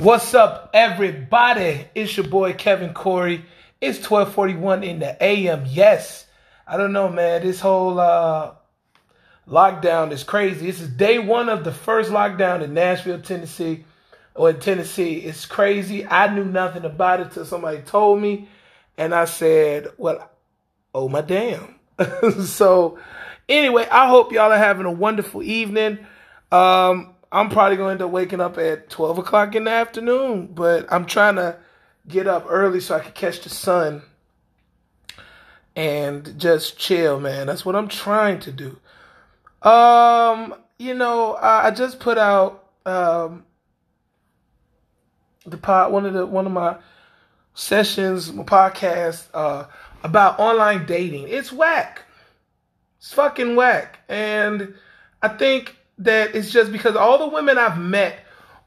What's up, everybody? It's your boy Kevin Corey. It's 1241 in the AM. Yes. I don't know, man. This whole uh, lockdown is crazy. This is day one of the first lockdown in Nashville, Tennessee, or in Tennessee. It's crazy. I knew nothing about it till somebody told me. And I said, well, oh my damn. so anyway, I hope y'all are having a wonderful evening. Um, I'm probably going to end up waking up at 12 o'clock in the afternoon, but I'm trying to get up early so I can catch the sun and just chill, man. That's what I'm trying to do. Um, you know, I, I just put out um the pod one of the one of my sessions, my podcast, uh, about online dating. It's whack. It's fucking whack. And I think that it's just because all the women I've met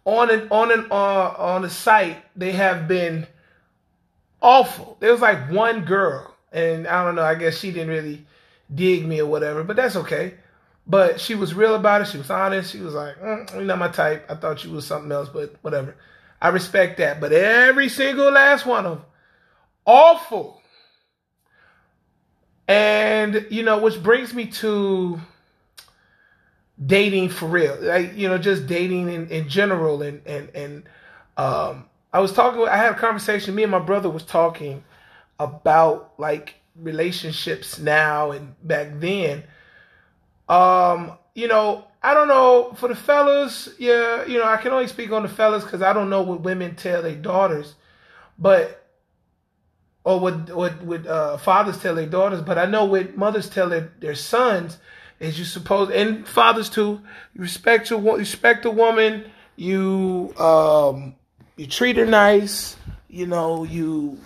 on and on and on on the site, they have been awful. There was like one girl, and I don't know, I guess she didn't really dig me or whatever, but that's okay. But she was real about it. She was honest. She was like, mm, "You're not my type." I thought you was something else, but whatever. I respect that. But every single last one of them, awful. And you know, which brings me to dating for real, like you know, just dating in, in general, and and and um, I was talking. I had a conversation. Me and my brother was talking about like relationships now and back then. Um, you know, I don't know for the fellas. Yeah, you know, I can only speak on the fellas because I don't know what women tell their daughters, but or what what what uh, fathers tell their daughters. But I know what mothers tell their, their sons is you suppose and fathers too. You respect your respect a woman. You um you treat her nice. You know you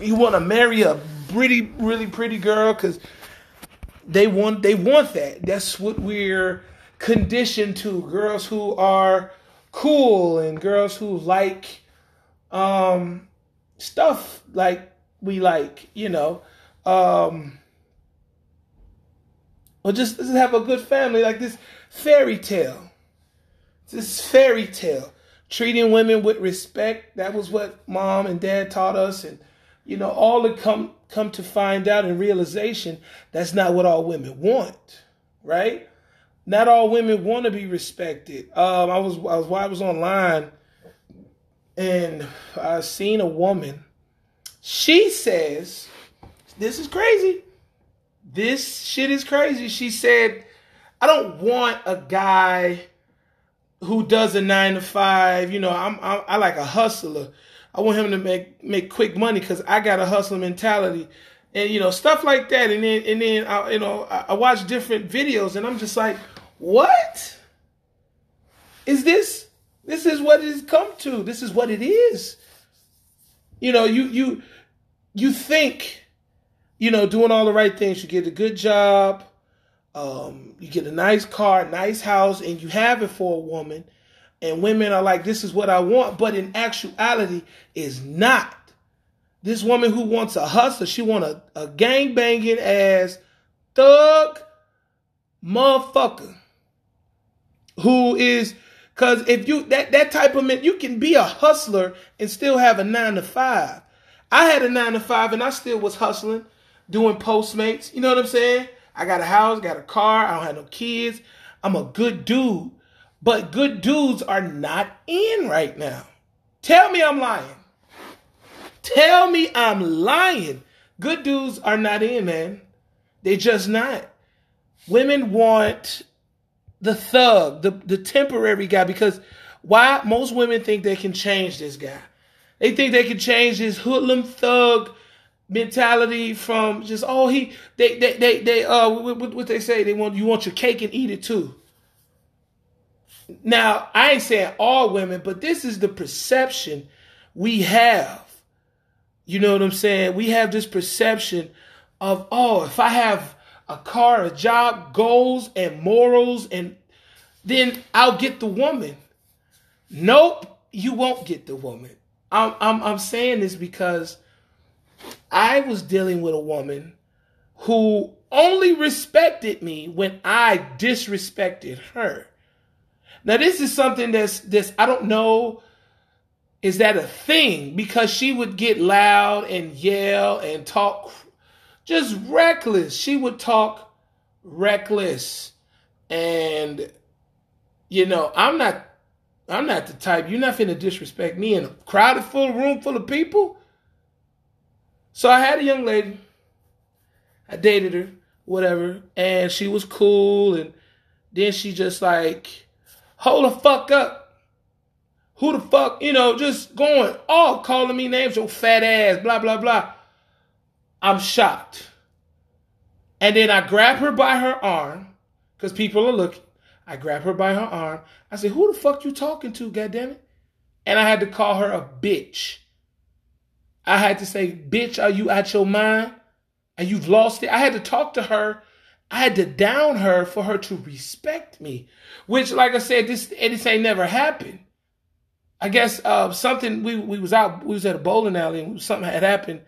you want to marry a pretty really pretty girl because they want they want that. That's what we're conditioned to. Girls who are cool and girls who like um stuff like we like, you know. Um or just, just have a good family like this fairy tale. This fairy tale. Treating women with respect. That was what mom and dad taught us. And, you know, all to come come to find out in realization that's not what all women want. Right? Not all women want to be respected. Um, I was I was while I was online and I seen a woman. She says, this is crazy this shit is crazy. She said, I don't want a guy who does a nine to five. You know, I'm, I'm I like a hustler. I want him to make make quick money because I got a hustler mentality, and you know stuff like that. And then and then I, you know I, I watch different videos, and I'm just like, what is this? This is what it's come to. This is what it is. You know, you you you think you know, doing all the right things. You get a good job, um, you get a nice car, nice house, and you have it for a woman. And women are like, this is what I want, but in actuality, is not. This woman who wants a hustler, she want a, a gang banging ass thug motherfucker who is because if you that that type of man, you can be a hustler and still have a nine to five. I had a nine to five and I still was hustling doing Postmates. You know what I'm saying? I got a house, got a car, I don't have no kids. I'm a good dude. But good dudes are not in right now. Tell me I'm lying. Tell me I'm lying. Good dudes are not in, man. They just not. Women want the thug, the, the temporary guy, because why? Most women think they can change this guy. They think they can change this hoodlum thug mentality from just oh he they they they, they uh what, what they say they want you want your cake and eat it too. Now I ain't saying all women, but this is the perception we have. You know what I'm saying? We have this perception of oh if I have a car, a job, goals, and morals, and then I'll get the woman. Nope, you won't get the woman. I'm I'm, I'm saying this because I was dealing with a woman who only respected me when I disrespected her. Now this is something that's this I don't know is that a thing? Because she would get loud and yell and talk just reckless. She would talk reckless. And you know, I'm not I'm not the type, you're not finna disrespect me in a crowded full room full of people. So I had a young lady. I dated her, whatever, and she was cool and then she just like, hold the fuck up who the fuck, you know, just going all calling me names, your fat ass, blah, blah, blah. I'm shocked. And then I grab her by her arm, because people are looking. I grab her by her arm. I say, who the fuck you talking to, goddammit? And I had to call her a bitch. I had to say, bitch, are you out your mind? And you've lost it. I had to talk to her. I had to down her for her to respect me. Which, like I said, this this ain't never happened. I guess uh, something we we was out we was at a bowling alley and something had happened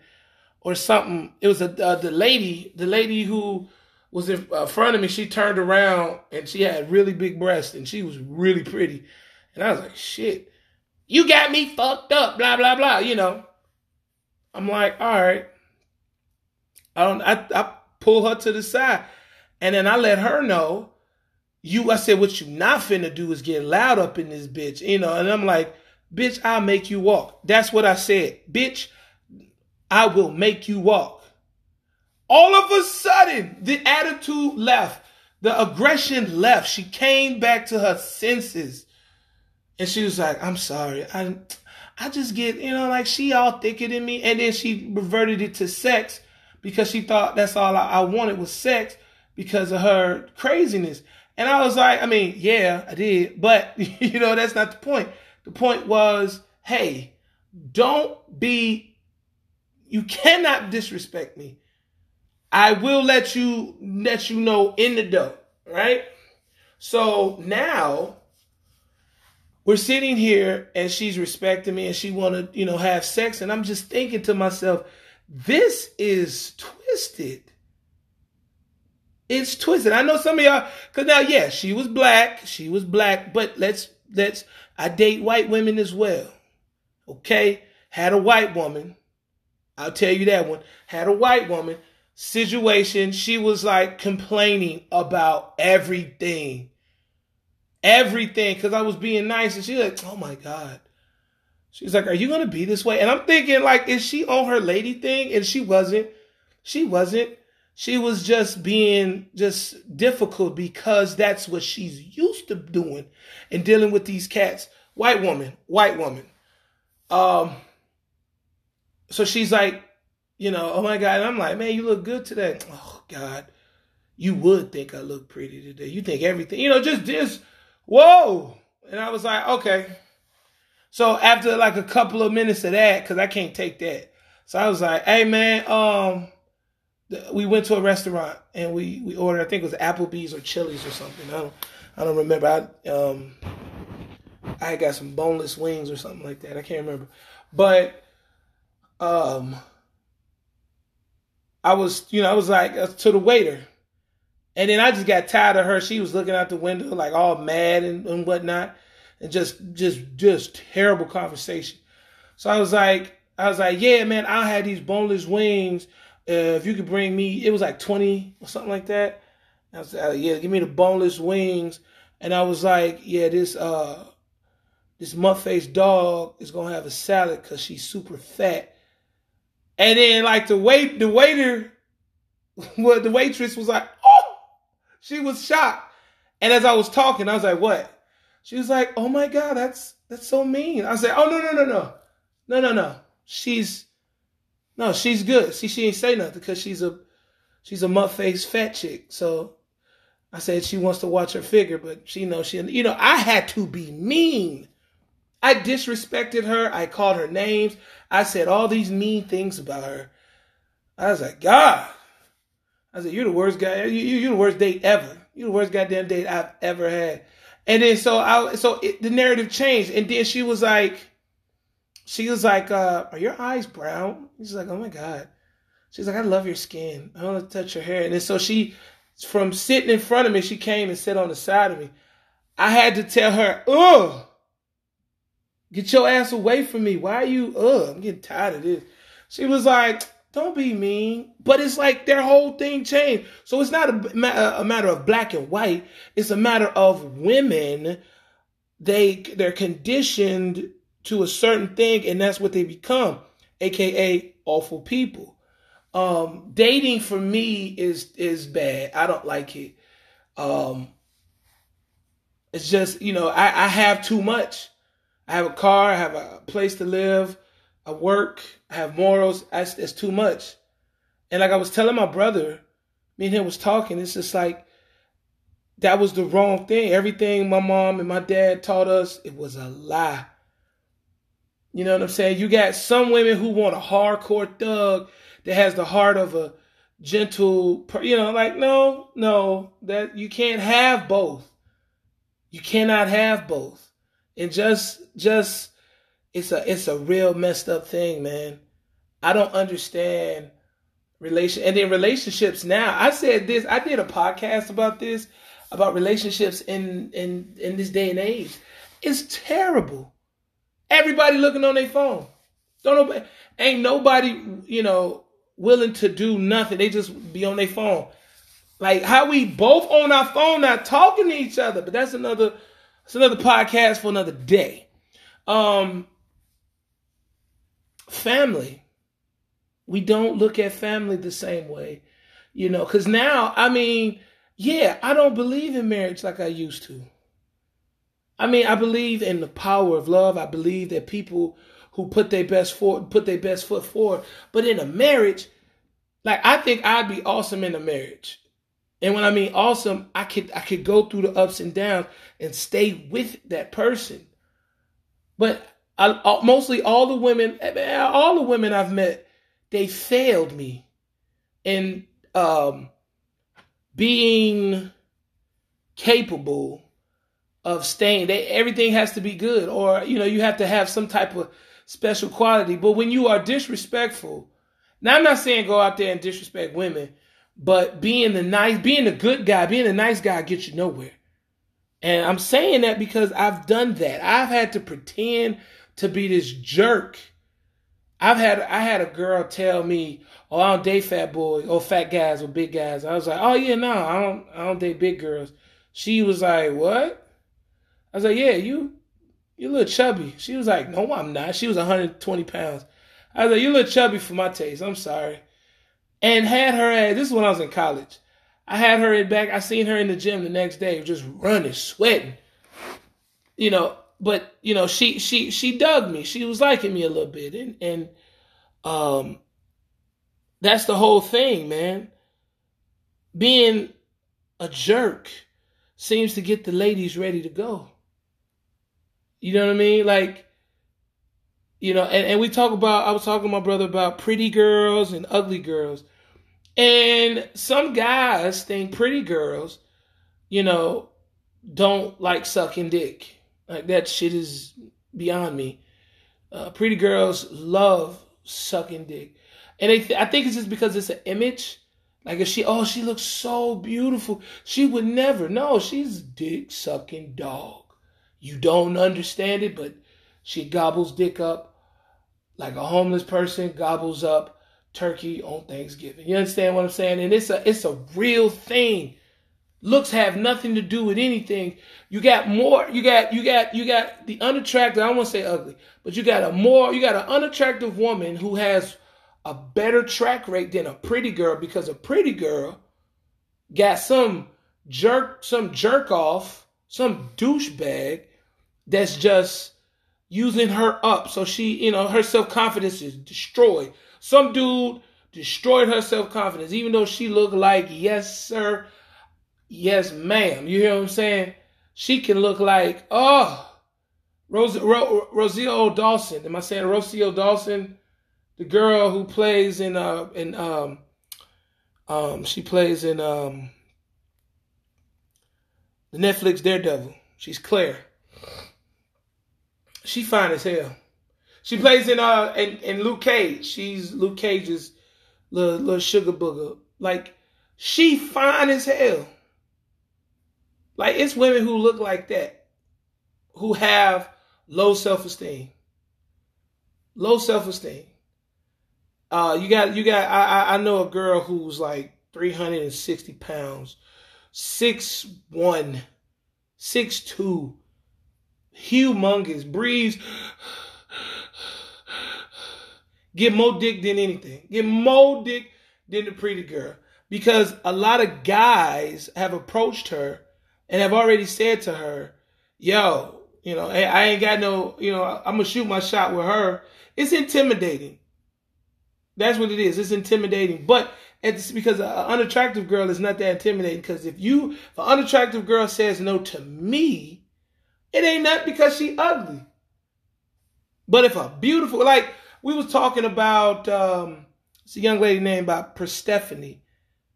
or something. It was a uh, the lady the lady who was in uh, front of me. She turned around and she had really big breasts and she was really pretty. And I was like, shit, you got me fucked up. Blah blah blah. You know. I'm like, all right. I don't. I I pull her to the side, and then I let her know. You, I said, what you not finna do is get loud up in this bitch, you know. And I'm like, Bitch, I'll make you walk. That's what I said. Bitch, I will make you walk. All of a sudden, the attitude left. The aggression left. She came back to her senses. And she was like, I'm sorry. I I just get, you know, like she all thicker than me. And then she reverted it to sex because she thought that's all I, I wanted was sex because of her craziness. And I was like, I mean, yeah, I did. But, you know, that's not the point. The point was, hey, don't be, you cannot disrespect me. I will let you, let you know in the dough, right? So now we're sitting here and she's respecting me and she want to, you know, have sex. And I'm just thinking to myself, this is twisted. It's twisted. I know some of y'all, cause now, yeah, she was black. She was black, but let's, let's, I date white women as well. Okay? Had a white woman. I'll tell you that one. Had a white woman situation. She was like complaining about everything. Everything. Cause I was being nice. And she's like, oh my God. She's like, are you going to be this way? And I'm thinking like, is she on her lady thing? And she wasn't. She wasn't. She was just being just difficult because that's what she's used to doing and dealing with these cats. White woman, white woman. Um, so she's like, you know, oh my God. And I'm like, man, you look good today. Oh God. You would think I look pretty today. You think everything, you know, just this, whoa. And I was like, okay. So after like a couple of minutes of that, because I can't take that. So I was like, hey man, um, we went to a restaurant and we we ordered. I think it was Applebee's or Chili's or something. I don't I don't remember. I um I got some boneless wings or something like that. I can't remember, but um I was you know I was like uh, to the waiter, and then I just got tired of her. She was looking out the window like all mad and, and whatnot, and just just just terrible conversation. So I was like I was like yeah man I'll have these boneless wings uh, if you could bring me, it was like 20 or something like that. I was like, yeah, give me the boneless wings. And I was like, yeah, this uh this mutt-faced dog is gonna have a salad because she's super fat. And then like the wait the waiter, well, the waitress was like, she was shocked. And as I was talking, I was like, what? She was like, oh my God, that's that's so mean. I said, oh no, no, no, no. No, no, no. She's no, she's good. See, she ain't say nothing because she's a she's a mutt faced fat chick. So I said she wants to watch her figure, but she knows she you know, I had to be mean. I disrespected her. I called her names. I said all these mean things about her. I was like, God. I said, you're the worst guy. You, are the worst date ever. You're the worst goddamn date I've ever had. And then so I, so it, the narrative changed. And then she was like, she was like, uh, "Are your eyes brown?" She's like, "Oh my god." She's like, "I love your skin. I want to touch your hair." And then so she, from sitting in front of me, she came and sat on the side of me. I had to tell her, "Ugh." Get your ass away from me. Why are you? Ugh, I'm getting tired of this. She was like, don't be mean. But it's like their whole thing changed. So it's not a, a matter of black and white. It's a matter of women. They they're conditioned to a certain thing, and that's what they become, aka awful people. Um, dating for me is is bad. I don't like it. Um, it's just you know I, I have too much. I have a car. I have a place to live. I work. I have morals. That's, that's too much. And like I was telling my brother, me and him was talking. It's just like that was the wrong thing. Everything my mom and my dad taught us, it was a lie. You know what I'm saying? You got some women who want a hardcore thug that has the heart of a gentle, you know, like no, no, that you can't have both. You cannot have both. And just just it's a it's a real messed up thing, man. I don't understand relation and in relationships now. I said this, I did a podcast about this, about relationships in in in this day and age. It's terrible. Everybody looking on their phone. Don't nobody ain't nobody, you know, willing to do nothing. They just be on their phone. Like how we both on our phone not talking to each other, but that's another it's another podcast for another day. Um family. We don't look at family the same way, you know, because now, I mean, yeah, I don't believe in marriage like I used to. I mean, I believe in the power of love. I believe that people who put their best foot put their best foot forward. But in a marriage, like I think I'd be awesome in a marriage. And when I mean awesome, I could I could go through the ups and downs and stay with that person. But I, mostly all the women, all the women I've met, they failed me in um, being capable of staying. They, everything has to be good, or you know, you have to have some type of special quality. But when you are disrespectful, now I'm not saying go out there and disrespect women, but being the nice, being a good guy, being a nice guy gets you nowhere. And I'm saying that because I've done that. I've had to pretend to be this jerk. I've had I had a girl tell me, "Oh, I don't date fat boys or fat guys or big guys." I was like, "Oh yeah, no, I don't. I don't date big girls." She was like, "What?" I was like, "Yeah, you, you little chubby." She was like, "No, I'm not." She was 120 pounds. I was like, "You little chubby for my taste." I'm sorry. And had her at this is when I was in college. I had her in back. I seen her in the gym the next day, just running, sweating. You know, but you know, she she she dug me. She was liking me a little bit, and and um, that's the whole thing, man. Being a jerk seems to get the ladies ready to go. You know what I mean? Like, you know, and, and we talk about, I was talking to my brother about pretty girls and ugly girls. And some guys think pretty girls, you know, don't like sucking dick. Like that shit is beyond me. Uh, pretty girls love sucking dick, and th- I think it's just because it's an image. Like if she, oh, she looks so beautiful. She would never. No, she's a dick sucking dog. You don't understand it, but she gobbles dick up like a homeless person gobbles up turkey on Thanksgiving. You understand what I'm saying? And it's a it's a real thing. Looks have nothing to do with anything. You got more, you got, you got, you got the unattractive, I to say ugly, but you got a more, you got an unattractive woman who has a better track rate than a pretty girl because a pretty girl got some jerk, some jerk off, some douchebag that's just using her up. So she, you know, her self confidence is destroyed. Some dude destroyed her self confidence, even though she looked like, yes, sir, Yes, ma'am. You hear what I'm saying? She can look like, oh, Rose, Ro, Rosario Dawson. Am I saying Rosario Dawson? The girl who plays in, uh, in, um, um, she plays in, um, the Netflix Daredevil. She's Claire. She fine as hell. She plays in uh in, in Luke Cage. She's Luke Cage's little little sugar booger. Like she fine as hell. Like it's women who look like that, who have low self esteem. Low self esteem. Uh, you got you got. I I know a girl who's like 360 pounds, six one, six two, humongous, breathes. Get more dick than anything. Get more dick than the pretty girl. Because a lot of guys have approached her and have already said to her, yo, you know, I ain't got no, you know, I'm gonna shoot my shot with her. It's intimidating. That's what it is. It's intimidating. But it's because an unattractive girl is not that intimidating. Because if you, if an unattractive girl says no to me, it ain't that because she ugly. But if a beautiful, like we was talking about, um, it's a young lady named by Persephone.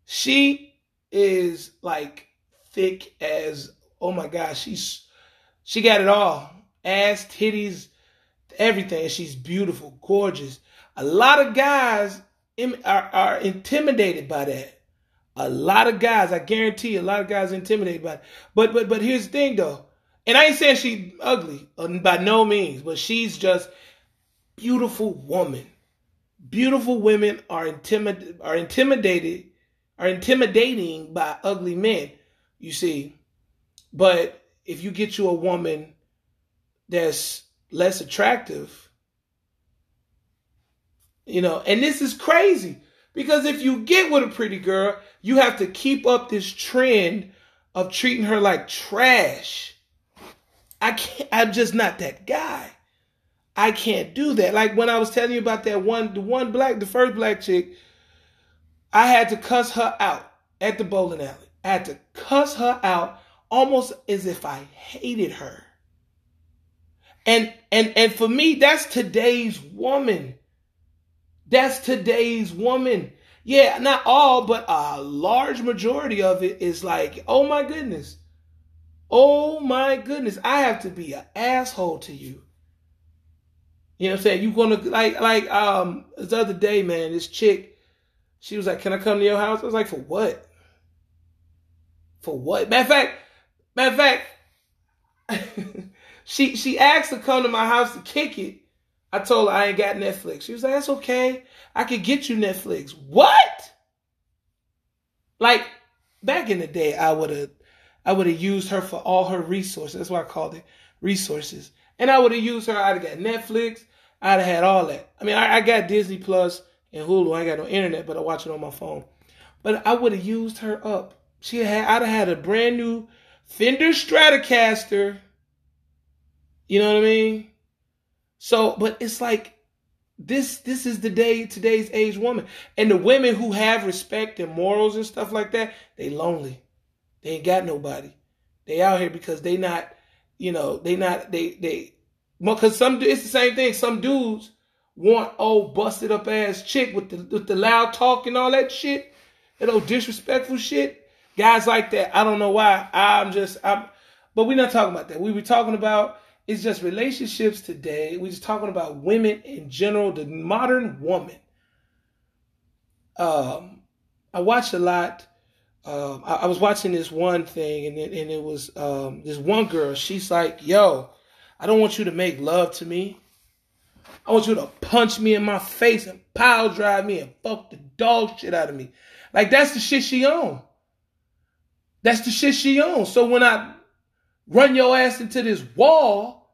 She is like thick as oh my gosh, she's she got it all. Ass, titties, everything. She's beautiful, gorgeous. A lot of guys are, are intimidated by that. A lot of guys, I guarantee, a lot of guys intimidated by it. But but but here's the thing though, and I ain't saying she ugly uh, by no means, but she's just beautiful woman. Beautiful women are intimidated are intimidated are intimidating by ugly men, you see. But if you get you a woman that's less attractive, you know, and this is crazy because if you get with a pretty girl, you have to keep up this trend of treating her like trash. I can't, I'm just not that guy. I can't do that. Like when I was telling you about that one, the one black, the first black chick I had to cuss her out at the bowling alley. Had to cuss her out almost as if I hated her. And and and for me, that's today's woman. That's today's woman. Yeah, not all, but a large majority of it is like, oh my goodness. Oh my goodness. I have to be an asshole to you. You know what I'm saying? You gonna like like um this other day, man, this chick she was like, Can I come to your house? I was like, For what? For what? Matter of fact, matter of fact, she she asked to come to my house to kick it. I told her I ain't got Netflix. She was like, That's okay. I could get you Netflix. What? Like back in the day, I would have I would have used her for all her resources. That's why I called it resources. And I would have used her. I'd have got Netflix. I'd have had all that. I mean, I, I got Disney Plus and Hulu. I ain't got no internet, but I watch it on my phone. But I would have used her up. She had I'd have had a brand new Fender Stratocaster. You know what I mean? So, but it's like this this is the day today's age woman. And the women who have respect and morals and stuff like that, they lonely. They ain't got nobody. They out here because they not, you know, they not they they because some it's the same thing. Some dudes want old busted up ass chick with the with the loud talk and all that shit, that old disrespectful shit. Guys like that, I don't know why. I'm just I'm but we're not talking about that. We were talking about it's just relationships today. We're just talking about women in general, the modern woman. Um, I watched a lot. Um, I, I, was watching this one thing, and it, and it was um, this one girl. She's like, "Yo, I don't want you to make love to me. I want you to punch me in my face and pile drive me and fuck the dog shit out of me. Like that's the shit she on. That's the shit she on. So when I run your ass into this wall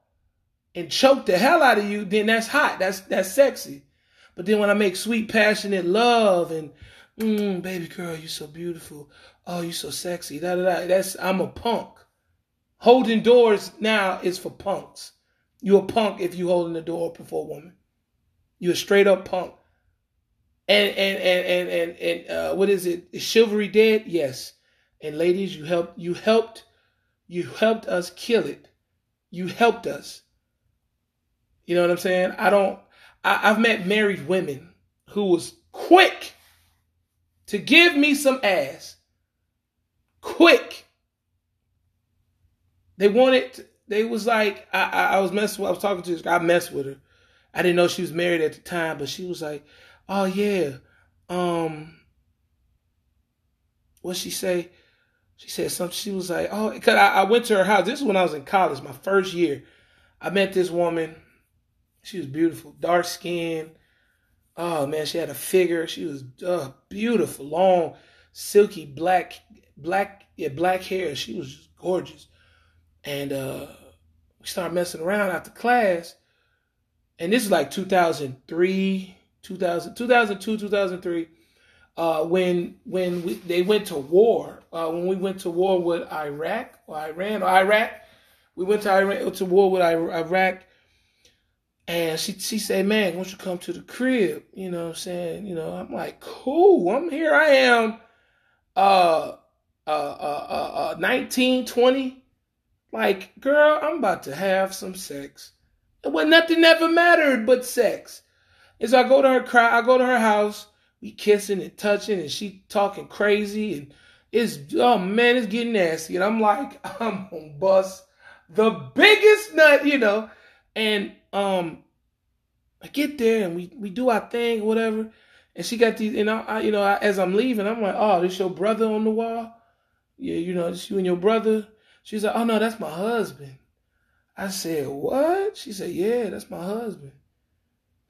and choke the hell out of you, then that's hot. That's that's sexy. But then when I make sweet, passionate love and mm, baby girl, you're so beautiful. Oh, you're so sexy. Da, da, da. That's I'm a punk. Holding doors now is for punks. You a punk if you holding the door open for a woman. You a straight up punk. And and and and and, and uh, what is it? Is chivalry dead? Yes. And ladies, you helped you helped you helped us kill it. You helped us. You know what I'm saying? I don't I, I've met married women who was quick to give me some ass. Quick. They wanted they was like, I, I, I was messing with, I was talking to this guy, I messed with her. I didn't know she was married at the time, but she was like, oh yeah, um, what she say? She said something. She was like, oh, cause I, I went to her house. This is when I was in college, my first year. I met this woman. She was beautiful, dark skin. Oh man, she had a figure. She was uh, beautiful, long, silky black, black, yeah, black hair. She was just gorgeous. And uh, we started messing around after class. And this is like 2003, 2000, 2002, 2003. Uh, when when we, they went to war, uh, when we went to war with Iraq or Iran or Iraq, we went to Iran to war with Iraq, and she she said, "Man, won't you come to the crib?" You know, what I'm saying, you know, I'm like, "Cool, I'm here. I am." Uh, uh, uh, uh, uh 19, 20. Like, girl, I'm about to have some sex. Well, nothing ever mattered but sex. And so I go to her cry. I go to her house. We kissing and touching, and she talking crazy, and it's oh man, it's getting nasty. And I'm like, I'm gonna bust the biggest nut, you know. And um, I get there and we we do our thing, whatever. And she got these, and I, I you know, I, as I'm leaving, I'm like, oh, this your brother on the wall? Yeah, you know, it's you and your brother. She's like, oh no, that's my husband. I said, what? She said, yeah, that's my husband.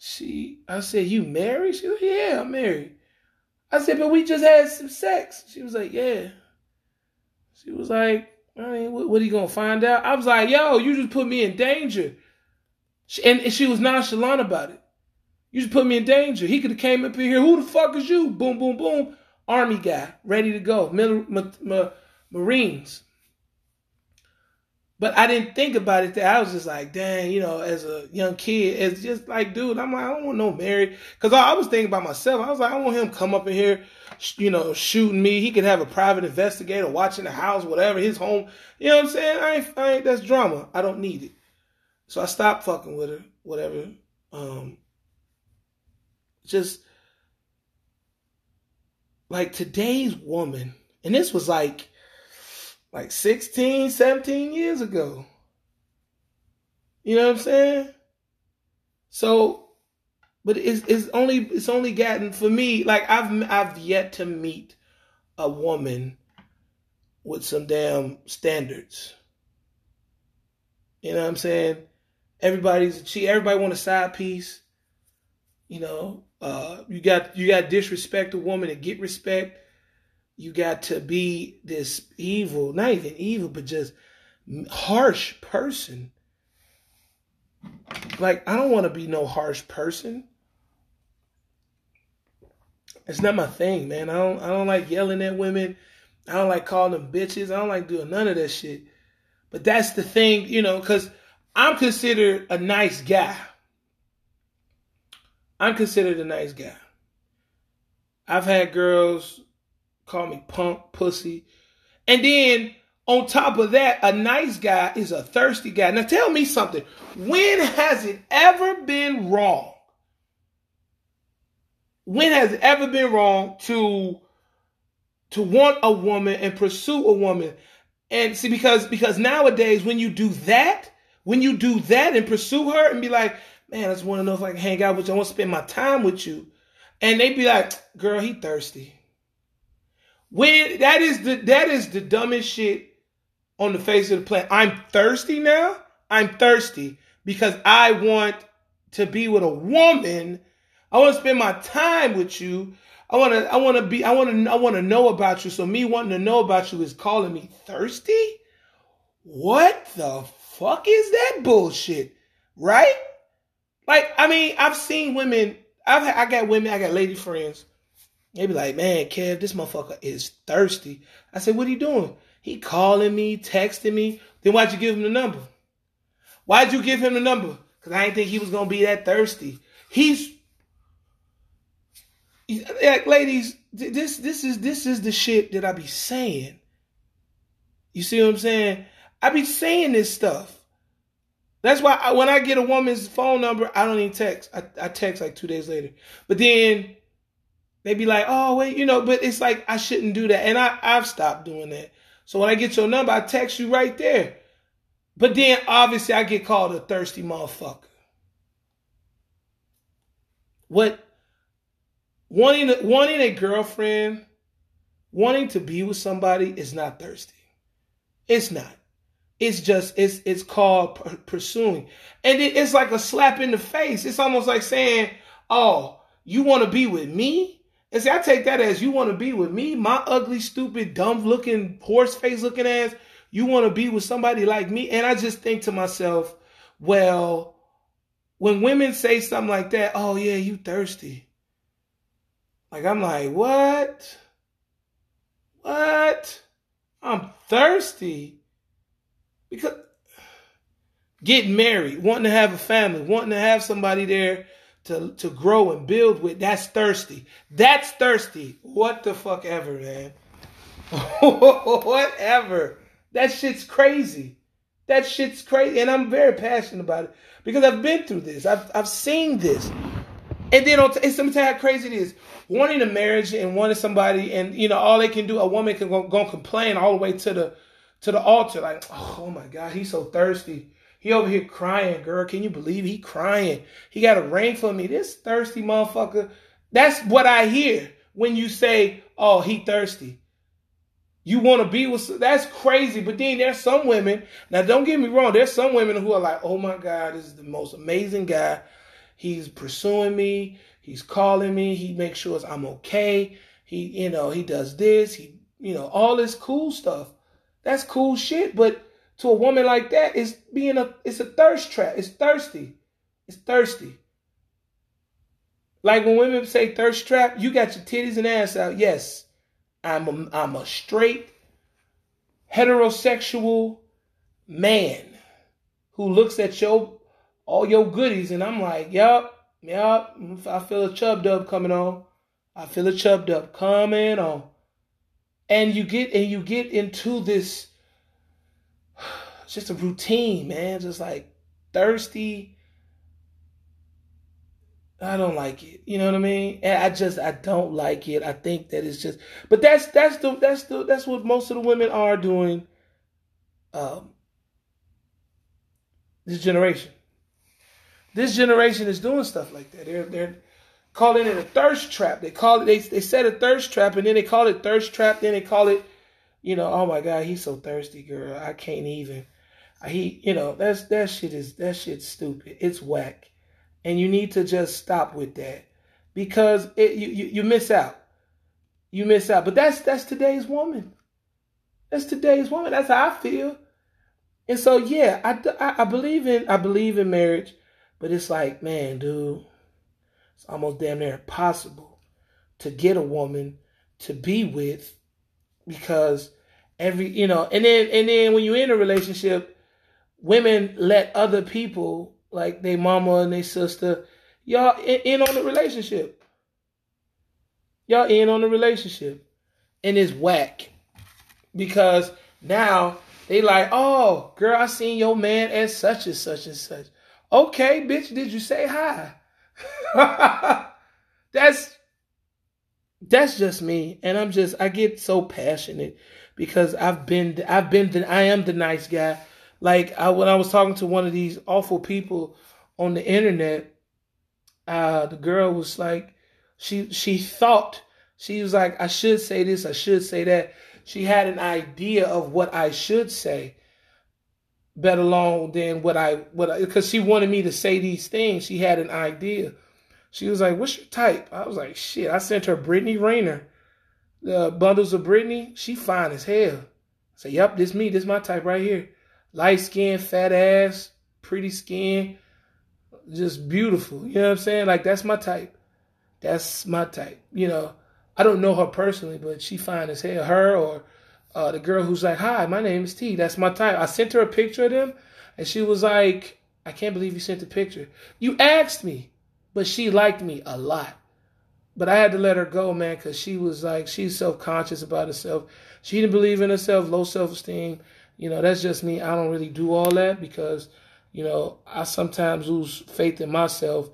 She, I said, you married? She was like, yeah, I'm married. I said, but we just had some sex. She was like, yeah. She was like, I mean, what, what are you gonna find out? I was like, yo, you just put me in danger. She, and, and she was nonchalant about it. You just put me in danger. He could have came up here. Who the fuck is you? Boom, boom, boom. Army guy, ready to go. Mil- ma- ma- Marines. But I didn't think about it. That I was just like, dang, you know, as a young kid, it's just like, dude, I'm like, I don't want no married. Because I, I was thinking about myself. I was like, I want him come up in here you know, shooting me. He could have a private investigator watching the house, whatever, his home. You know what I'm saying? I ain't, I ain't that's drama. I don't need it. So I stopped fucking with her, whatever. Um, just like today's woman, and this was like like 16, 17 years ago. You know what I'm saying? So but it's, it's only it's only gotten for me like I've I've yet to meet a woman with some damn standards. You know what I'm saying? Everybody's she everybody want a side piece. You know, uh, you got you got disrespect a woman to get respect. You got to be this evil, not even evil, but just harsh person. Like I don't want to be no harsh person. It's not my thing, man. I don't I don't like yelling at women. I don't like calling them bitches. I don't like doing none of that shit. But that's the thing, you know, because I'm considered a nice guy. I'm considered a nice guy. I've had girls call me punk, pussy. And then on top of that, a nice guy is a thirsty guy. Now tell me something. When has it ever been wrong when has it ever been wrong to to want a woman and pursue a woman? And see, because because nowadays when you do that, when you do that and pursue her and be like, man, I just want to know if I can hang out with you. I want to spend my time with you. And they be like, girl, he thirsty. When that is the that is the dumbest shit on the face of the planet. I'm thirsty now. I'm thirsty because I want to be with a woman I want to spend my time with you. I want to, I want to be, I want to, I want to know about you. So me wanting to know about you is calling me thirsty? What the fuck is that bullshit? Right? Like, I mean, I've seen women, I've, I got women, I got lady friends. They be like, man, Kev, this motherfucker is thirsty. I said, what are you doing? He calling me, texting me. Then why'd you give him the number? Why'd you give him the number? Because I didn't think he was going to be that thirsty. He's like, ladies, this this is this is the shit that I be saying. You see what I'm saying? I be saying this stuff. That's why I, when I get a woman's phone number, I don't even text. I, I text like two days later. But then they be like, oh wait, you know. But it's like I shouldn't do that, and I I've stopped doing that. So when I get your number, I text you right there. But then obviously I get called a thirsty motherfucker. What wanting wanting a girlfriend, wanting to be with somebody is not thirsty. It's not. It's just it's it's called pursuing, and it, it's like a slap in the face. It's almost like saying, "Oh, you want to be with me?" And see, I take that as you want to be with me, my ugly, stupid, dumb looking, horse face looking ass. You want to be with somebody like me? And I just think to myself, well, when women say something like that, oh yeah, you thirsty. Like I'm like, what? What? I'm thirsty. Because getting married, wanting to have a family, wanting to have somebody there to, to grow and build with, that's thirsty. That's thirsty. What the fuck ever, man. Whatever. That shit's crazy. That shit's crazy. And I'm very passionate about it because I've been through this. I've, I've seen this. And then it's sometimes how crazy it is. Wanting a marriage and wanting somebody, and you know, all they can do, a woman can go, go complain all the way to the to the altar, like, oh my God, he's so thirsty. He over here crying, girl. Can you believe he crying? He got a ring for me. This thirsty motherfucker. That's what I hear when you say, oh, he thirsty. You want to be with that's crazy. But then there's some women. Now, don't get me wrong. There's some women who are like, "Oh my God, this is the most amazing guy. He's pursuing me. He's calling me. He makes sure I'm okay. He, you know, he does this. He, you know, all this cool stuff. That's cool shit. But to a woman like that, it's being a, it's a thirst trap. It's thirsty. It's thirsty. Like when women say thirst trap, you got your titties and ass out. Yes, I'm a, I'm a straight heterosexual man who looks at your all your goodies and I'm like, yup, yup, I feel a chub dub coming on. I feel a chub dub coming on. And you get and you get into this it's just a routine, man, just like thirsty I don't like it. You know what I mean? And I just I don't like it. I think that it's just but that's that's the that's the that's what most of the women are doing um this generation. This generation is doing stuff like that. They're they're calling it a thirst trap. They call it they they said a thirst trap and then they call it thirst trap, then they call it, you know, oh my god, he's so thirsty, girl. I can't even. He, you know, that's that shit is that shit's stupid. It's whack. And you need to just stop with that because it, you, you, you miss out. You miss out. But that's that's today's woman. That's today's woman. That's how I feel. And so yeah, I, I, I believe in I believe in marriage, but it's like man, dude, it's almost damn near impossible to get a woman to be with because every you know and then and then when you're in a relationship women let other people like they mama and they sister, y'all in, in on the relationship. Y'all in on the relationship. And it's whack. Because now they like, oh, girl, I seen your man as such and such and such. Okay, bitch, did you say hi? that's that's just me. And I'm just I get so passionate because I've been I've been I am the nice guy. Like I, when I was talking to one of these awful people on the internet, uh, the girl was like, she she thought she was like, I should say this, I should say that. She had an idea of what I should say, better long than what I what because she wanted me to say these things. She had an idea. She was like, "What's your type?" I was like, "Shit." I sent her Brittany Rayner, the bundles of Brittany. She fine as hell. I said, "Yep, this me. This my type right here." Light skin, fat ass, pretty skin, just beautiful. You know what I'm saying? Like that's my type. That's my type. You know, I don't know her personally, but she fine as hell. Her or uh, the girl who's like, "Hi, my name is T." That's my type. I sent her a picture of them, and she was like, "I can't believe you sent the picture. You asked me, but she liked me a lot." But I had to let her go, man, because she was like, she's self conscious about herself. She didn't believe in herself, low self esteem. You know, that's just me. I don't really do all that because, you know, I sometimes lose faith in myself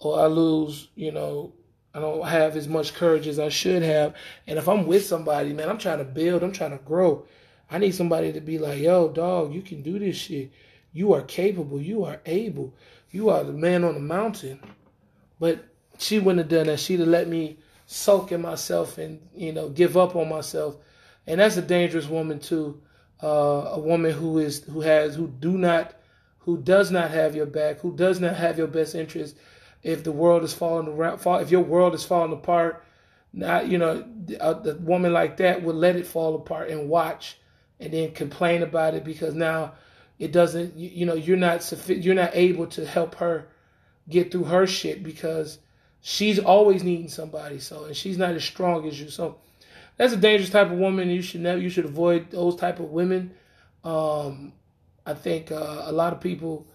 or I lose, you know, I don't have as much courage as I should have. And if I'm with somebody, man, I'm trying to build, I'm trying to grow. I need somebody to be like, yo, dog, you can do this shit. You are capable. You are able. You are the man on the mountain. But she wouldn't have done that. She'd have let me soak in myself and, you know, give up on myself. And that's a dangerous woman, too uh, a woman who is who has who do not who does not have your back, who does not have your best interest. If the world is falling around, fall, if your world is falling apart, not you know a, a woman like that would let it fall apart and watch, and then complain about it because now it doesn't. You, you know you're not you're not able to help her get through her shit because she's always needing somebody. So and she's not as strong as you. So that's a dangerous type of woman. You should never you should avoid those type of women. Um, I think uh, a lot of people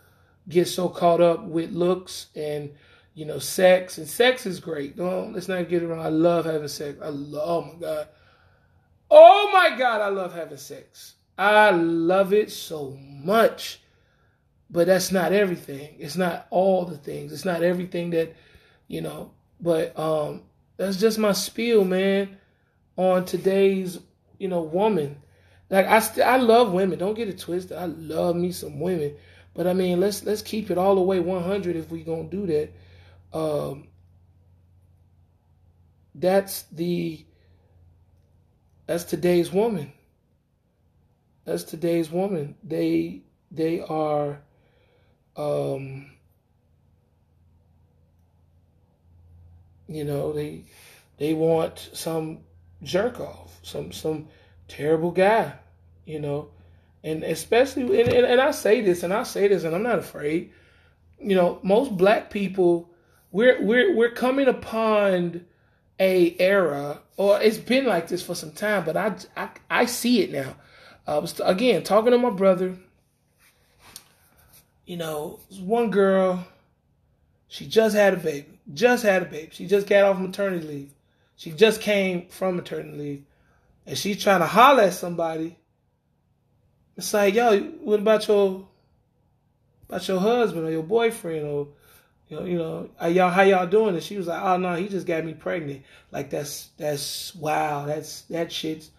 get so caught up with looks and you know sex and sex is great. Don't let's not get it wrong. I love having sex. I love. Oh my god. Oh my god, I love having sex. I love it so much. But that's not everything. It's not all the things. It's not everything that, you know, but um that's just my spiel, man, on today's, you know, woman. Like I st- I love women. Don't get it twisted. I love me some women. But I mean, let's let's keep it all the way 100 if we gonna do that. Um, that's the that's today's woman. That's today's woman. They they are um you know, they they want some jerk off, some some terrible guy, you know, and especially and, and, and I say this and I say this and I'm not afraid. You know, most black people we're we're we're coming upon a era or it's been like this for some time, but I I, I see it now. I was again talking to my brother. You know, one girl, she just had a baby, just had a baby. She just got off maternity leave. She just came from maternity leave and she's trying to holler at somebody, it's like, yo, what about your about your husband or your boyfriend or you know, you know, are y'all how y'all doing? And she was like, oh no, he just got me pregnant. Like that's that's wow. That's that shit's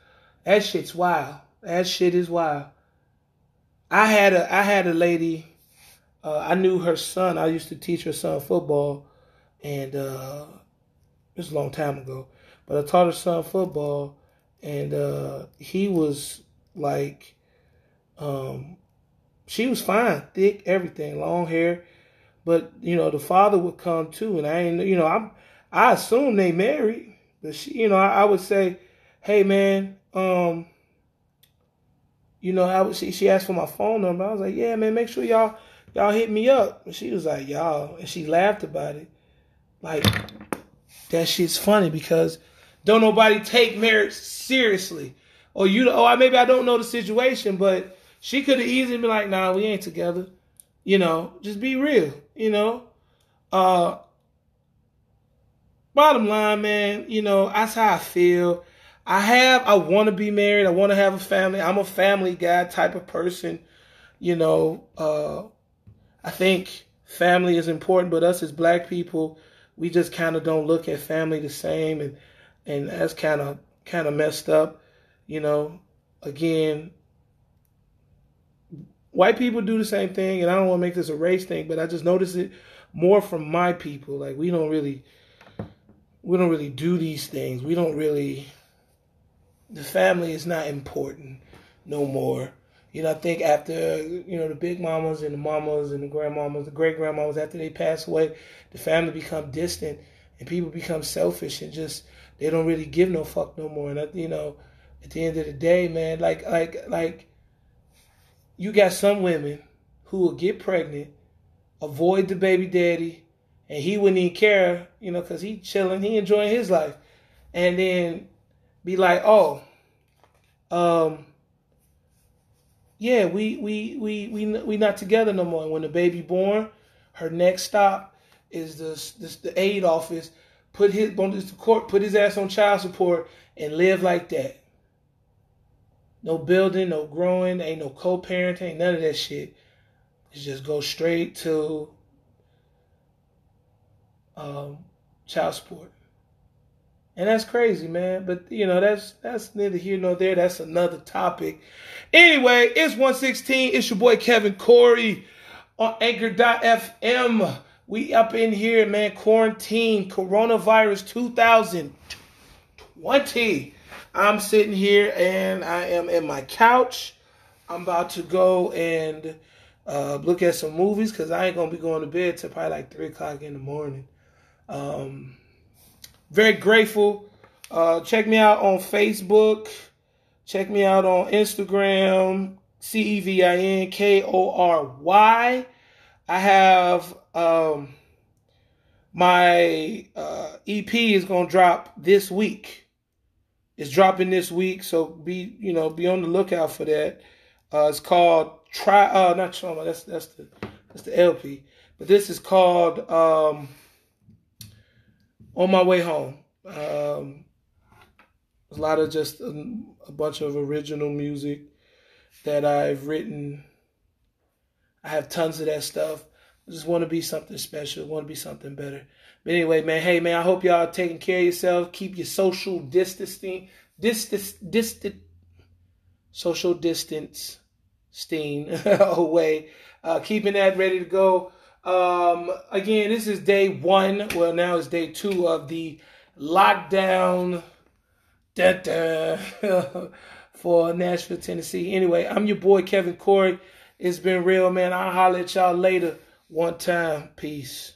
that shit's wild. That shit is wild. I had a I had a lady. Uh, I knew her son. I used to teach her son football, and uh, it was a long time ago. But I taught her son football, and uh, he was like, um, she was fine, thick, everything, long hair, but you know the father would come too, and I ain't, you know, I I assume they married, but she, you know, I, I would say, hey man, um, you know, I was she, she asked for my phone number. I was like, yeah man, make sure y'all y'all hit me up. And she was like, y'all, and she laughed about it, like that shit's funny because don't nobody take marriage seriously. Or you, oh, maybe I don't know the situation, but she could have easily been like, nah, we ain't together. You know, just be real, you know. Uh, bottom line, man, you know, that's how I feel. I have, I want to be married. I want to have a family. I'm a family guy type of person. You know, uh, I think family is important, but us as black people, we just kind of don't look at family the same. And and that's kind of kind of messed up. You know, again, white people do the same thing, and I don't want to make this a race thing, but I just notice it more from my people. Like we don't really, we don't really do these things. We don't really. The family is not important no more. You know, I think after you know the big mamas and the mamas and the grandmamas, the great grandmamas, after they pass away, the family become distant and people become selfish and just they don't really give no fuck no more. And you know, at the end of the day, man, like like like you got some women who will get pregnant, avoid the baby daddy, and he wouldn't even care, you know, because he chilling, he enjoying his life, and then be like, oh, um, yeah, we we we we we not together no more. And when the baby born, her next stop is the the, the aid office put his to court, put his ass on child support, and live like that. No building, no growing, ain't no co-parenting, ain't none of that shit. It's just go straight to um, child support. And that's crazy, man. But you know, that's that's neither here nor there. That's another topic. Anyway, it's 116. It's your boy Cevin Kory on Anchor.fm. We up in here, man. Quarantine, coronavirus 2020. I'm sitting here and I am in my couch. I'm about to go and uh, look at some movies because I ain't gonna be going to bed till probably like three o'clock in the morning. Um, very grateful. Uh, check me out on Facebook. Check me out on Instagram. C E V I N K O R Y. I have um, my uh, EP is gonna drop this week. It's dropping this week, so be you know be on the lookout for that. Uh, it's called Try. Uh, not Trauma. That's that's the that's the LP. But this is called um, On My Way Home. Um, a lot of just a, a bunch of original music that I've written. I have tons of that stuff. I just want to be something special. want to be something better. But anyway, man, hey man, I hope y'all taking care of yourself. Keep your social distancing, distance, distant, social distance, steen away. Uh, keeping that ready to go. Um, again, this is day one. Well, now it's day two of the lockdown for Nashville, Tennessee. Anyway, I'm your boy Cevin Kory. It's been real, man. I'll holler at y'all later one time. Peace.